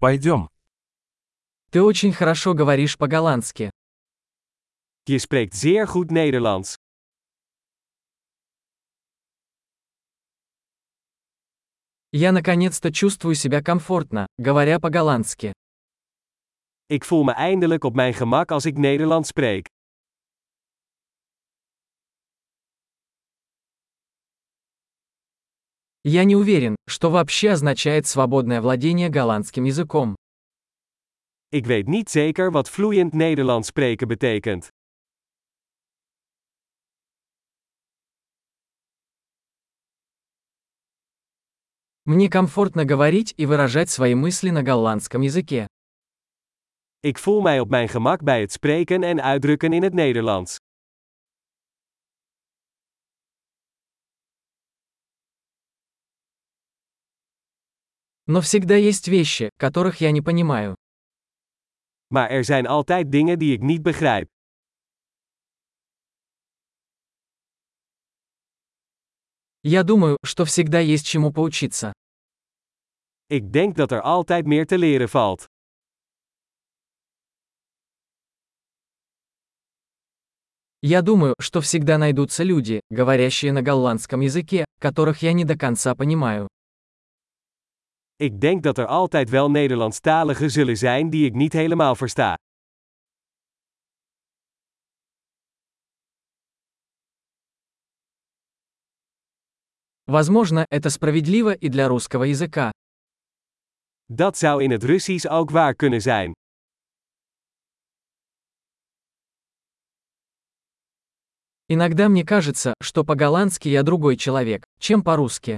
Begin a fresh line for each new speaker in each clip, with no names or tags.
Пойдем.
Ты очень хорошо говоришь по-голландски.
Je spreekt zeer goed Nederlands.
Я наконец-то чувствую себя комфортно, говоря по-голландски.
Ik voel me eindelijk op mijn gemak als ik Nederlands spreek.
Я не уверен, что вообще означает свободное владение голландским языком.
Ik weet niet zeker wat vloeiend Nederlands spreken betekent.
Мне комфортно говорить и выражать свои мысли на голландском языке.
Ik voel mij op mijn gemak bij het spreken en uitdrukken in het Nederlands.
Но всегда есть вещи, которых я не понимаю.
Maar er zijn altijd dingen die ik niet begrijp.
Я думаю, что всегда есть чему поучиться.
Ik denk dat er altijd meer te leren valt.
Я думаю, что всегда найдутся люди, говорящие на голландском языке, которых я не до конца понимаю.
Ik denk dat er altijd wel Nederlandstaligen zullen zijn die ik niet helemaal versta.
Возможно, это справедливо и для русского языка.
Dat zou in het Russisch ook waar kunnen zijn.
Иногда мне кажется, что по-голландски я другой человек, чем по-русски.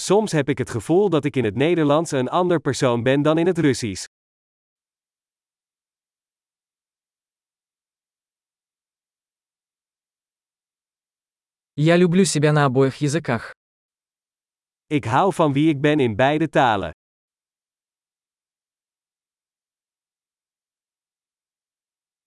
Soms heb ik het gevoel dat ik in het Nederlands een ander persoon ben dan in het Russisch.
Я люблю себя на обоих языках.
Ik hou van wie ik ben in beide talen.